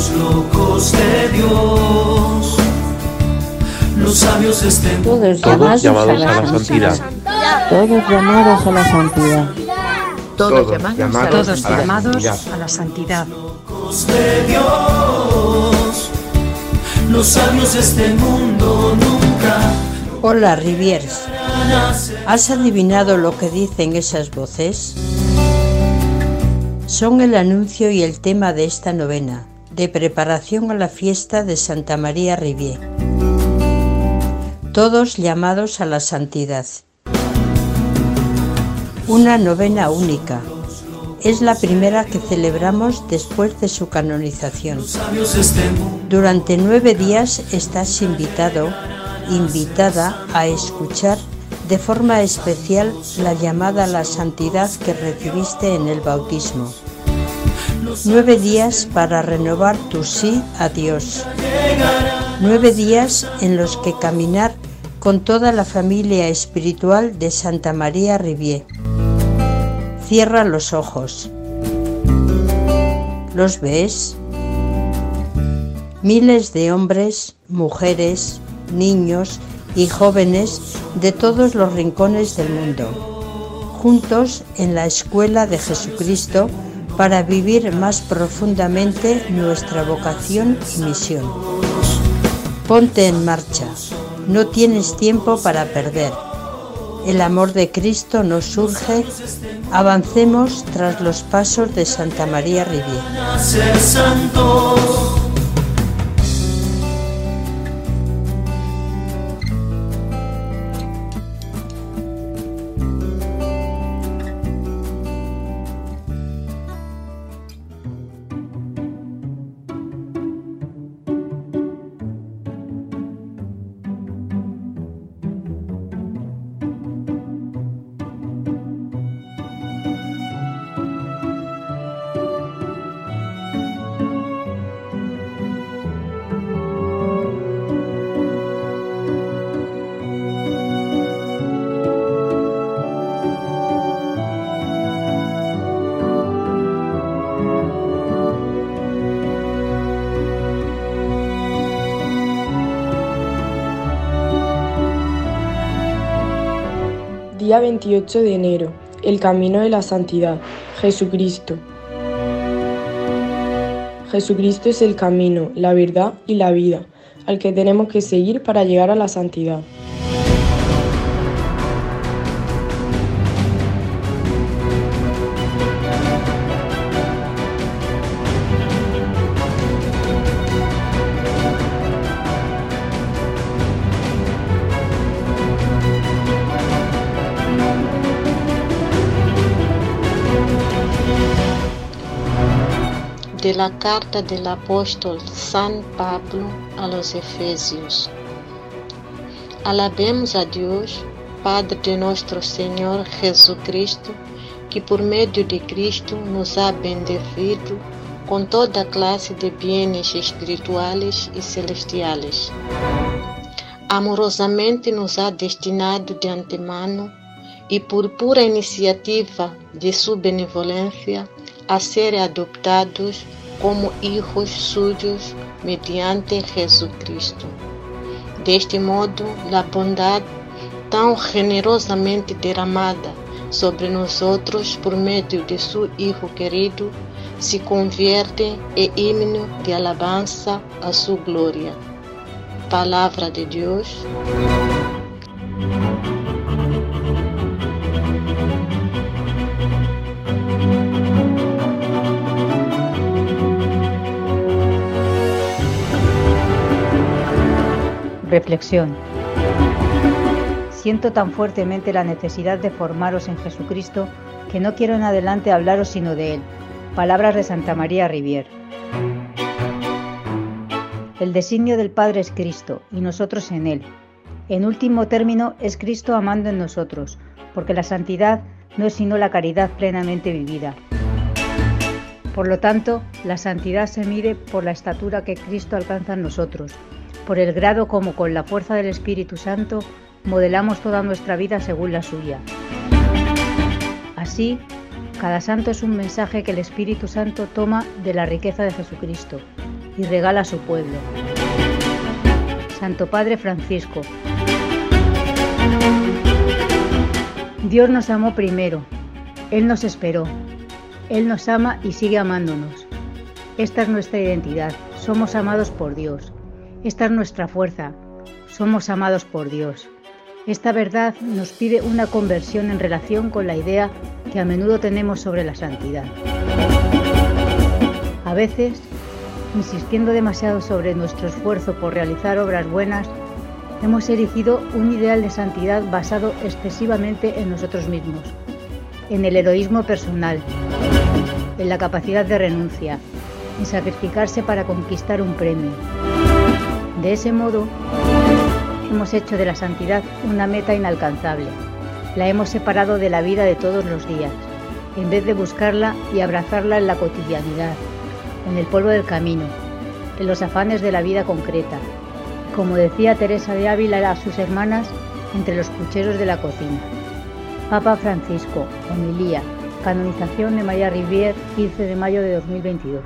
los locos de Dios, los sabios mundo. Todos llamados, llamados a la santidad. Todos llamados a la santidad. Todos llamados a la Todos santidad. llamados a la santidad. locos de Dios, los sabios de este mundo nunca Hola, Riviers. ¿Has adivinado lo que dicen esas voces? Son el anuncio y el tema de esta novena, de preparación a la fiesta de Santa María Rivier. Todos llamados a la santidad. Una novena única. Es la primera que celebramos después de su canonización. Durante nueve días estás invitado, invitada a escuchar de forma especial la llamada a la santidad que recibiste en el bautismo. Nueve días para renovar tu sí a Dios. Nueve días en los que caminar con toda la familia espiritual de Santa María Rivier. Cierra los ojos. ¿Los ves? Miles de hombres, mujeres, niños y jóvenes de todos los rincones del mundo, juntos en la escuela de Jesucristo para vivir más profundamente nuestra vocación y misión. Ponte en marcha, no tienes tiempo para perder. El amor de Cristo nos surge, avancemos tras los pasos de Santa María Rivier. Día 28 de enero. El camino de la santidad. Jesucristo. Jesucristo es el camino, la verdad y la vida, al que tenemos que seguir para llegar a la santidad. De la carta del apóstol San Pablo a los Efesios. Alabemos a Dios, Padre de nuestro Señor Jesucristo, que por medio de Cristo nos ha bendecido con toda clase de bienes espirituales y celestiales. Amorosamente nos ha destinado de antemano y por pura iniciativa de su benevolencia a ser adoptados como hijos suyos mediante Jesucristo. De este modo, la bondad tan generosamente derramada sobre nosotros por medio de su Hijo querido se convierte en himno de alabanza a su gloria. Palabra de Dios. Reflexión. Siento tan fuertemente la necesidad de formaros en Jesucristo que no quiero en adelante hablaros sino de Él. Palabras de Santa María Rivier. El designio del Padre es Cristo y nosotros en Él. En último término es Cristo amando en nosotros, porque la santidad no es sino la caridad plenamente vivida. Por lo tanto, la santidad se mide por la estatura que Cristo alcanza en nosotros, por el grado como con la fuerza del Espíritu Santo modelamos toda nuestra vida según la suya. Así, cada santo es un mensaje que el Espíritu Santo toma de la riqueza de Jesucristo y regala a su pueblo. Santo Padre Francisco. Dios nos amó primero, Él nos esperó, Él nos ama y sigue amándonos. Esta es nuestra identidad, somos amados por Dios. Esta es nuestra fuerza, somos amados por Dios. Esta verdad nos pide una conversión en relación con la idea que a menudo tenemos sobre la santidad. A veces, insistiendo demasiado sobre nuestro esfuerzo por realizar obras buenas, hemos erigido un ideal de santidad basado excesivamente en nosotros mismos, en el heroísmo personal, en la capacidad de renuncia, en sacrificarse para conquistar un premio. De ese modo, hemos hecho de la santidad una meta inalcanzable. La hemos separado de la vida de todos los días, en vez de buscarla y abrazarla en la cotidianidad, en el polvo del camino, en los afanes de la vida concreta. Como decía Teresa de Ávila a sus hermanas, entre los pucheros de la cocina. Papa Francisco, homilía, canonización de María Rivier, 15 de mayo de 2022.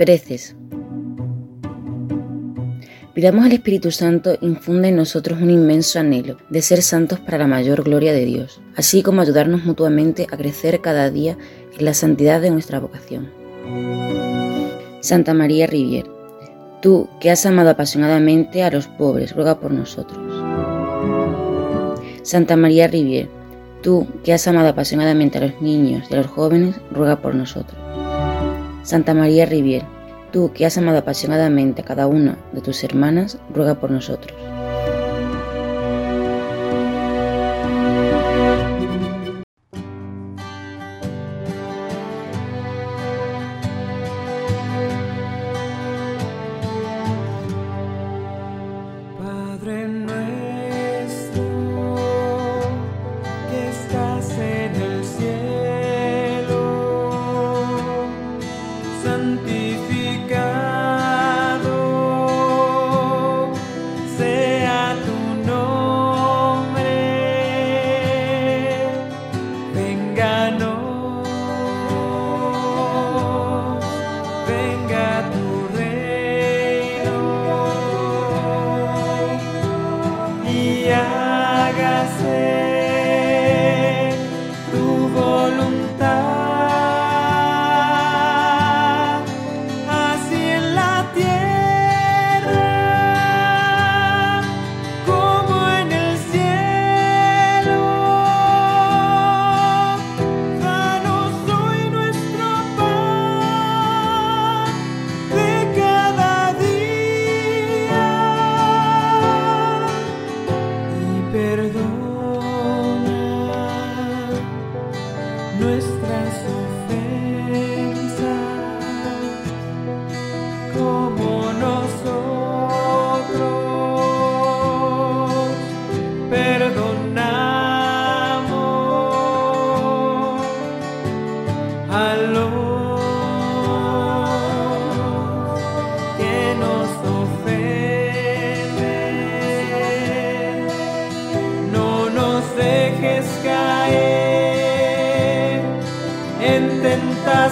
Preces. Pidamos al Espíritu Santo infunde en nosotros un inmenso anhelo de ser santos para la mayor gloria de Dios, así como ayudarnos mutuamente a crecer cada día en la santidad de nuestra vocación. Santa María Rivier, tú que has amado apasionadamente a los pobres, ruega por nosotros. Santa María Rivier, tú que has amado apasionadamente a los niños y a los jóvenes, ruega por nosotros. Santa María Rivier, tú que has amado apasionadamente a cada una de tus hermanas, ruega por nosotros.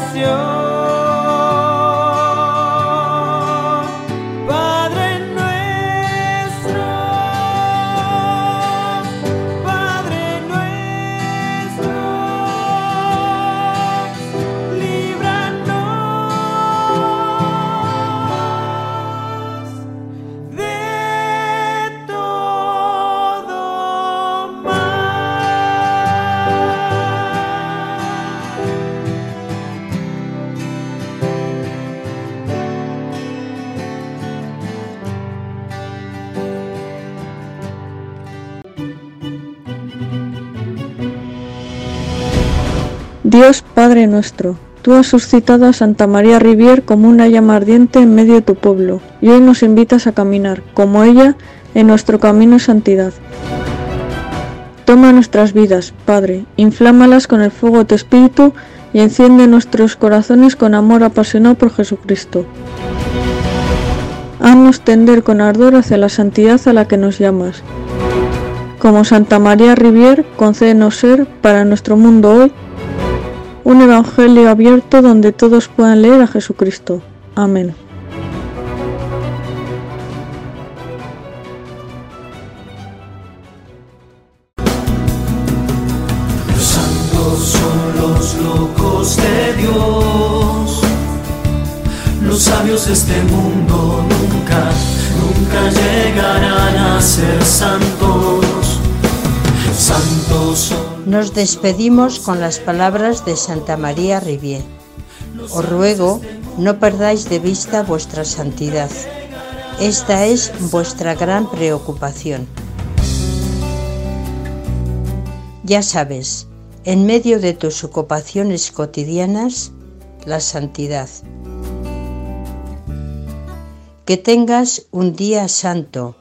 canción. Dios Padre nuestro, tú has suscitado a Santa María Rivier como una llama ardiente en medio de tu pueblo, y hoy nos invitas a caminar, como ella, en nuestro camino de santidad. Toma nuestras vidas, Padre, inflámalas con el fuego de tu Espíritu y enciende nuestros corazones con amor apasionado por Jesucristo. Haznos tender con ardor hacia la santidad a la que nos llamas. Como Santa María Rivier, concédenos ser, para nuestro mundo hoy, un evangelio abierto donde todos puedan leer a Jesucristo. Amén. Los santos son los locos de Dios. Los sabios de nos despedimos con las palabras de Santa María Rivier. Os ruego, no perdáis de vista vuestra santidad. Esta es vuestra gran preocupación. Ya sabes, en medio de tus ocupaciones cotidianas, la santidad. Que tengas un día santo,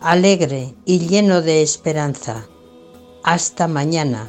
alegre y lleno de esperanza. Hasta mañana.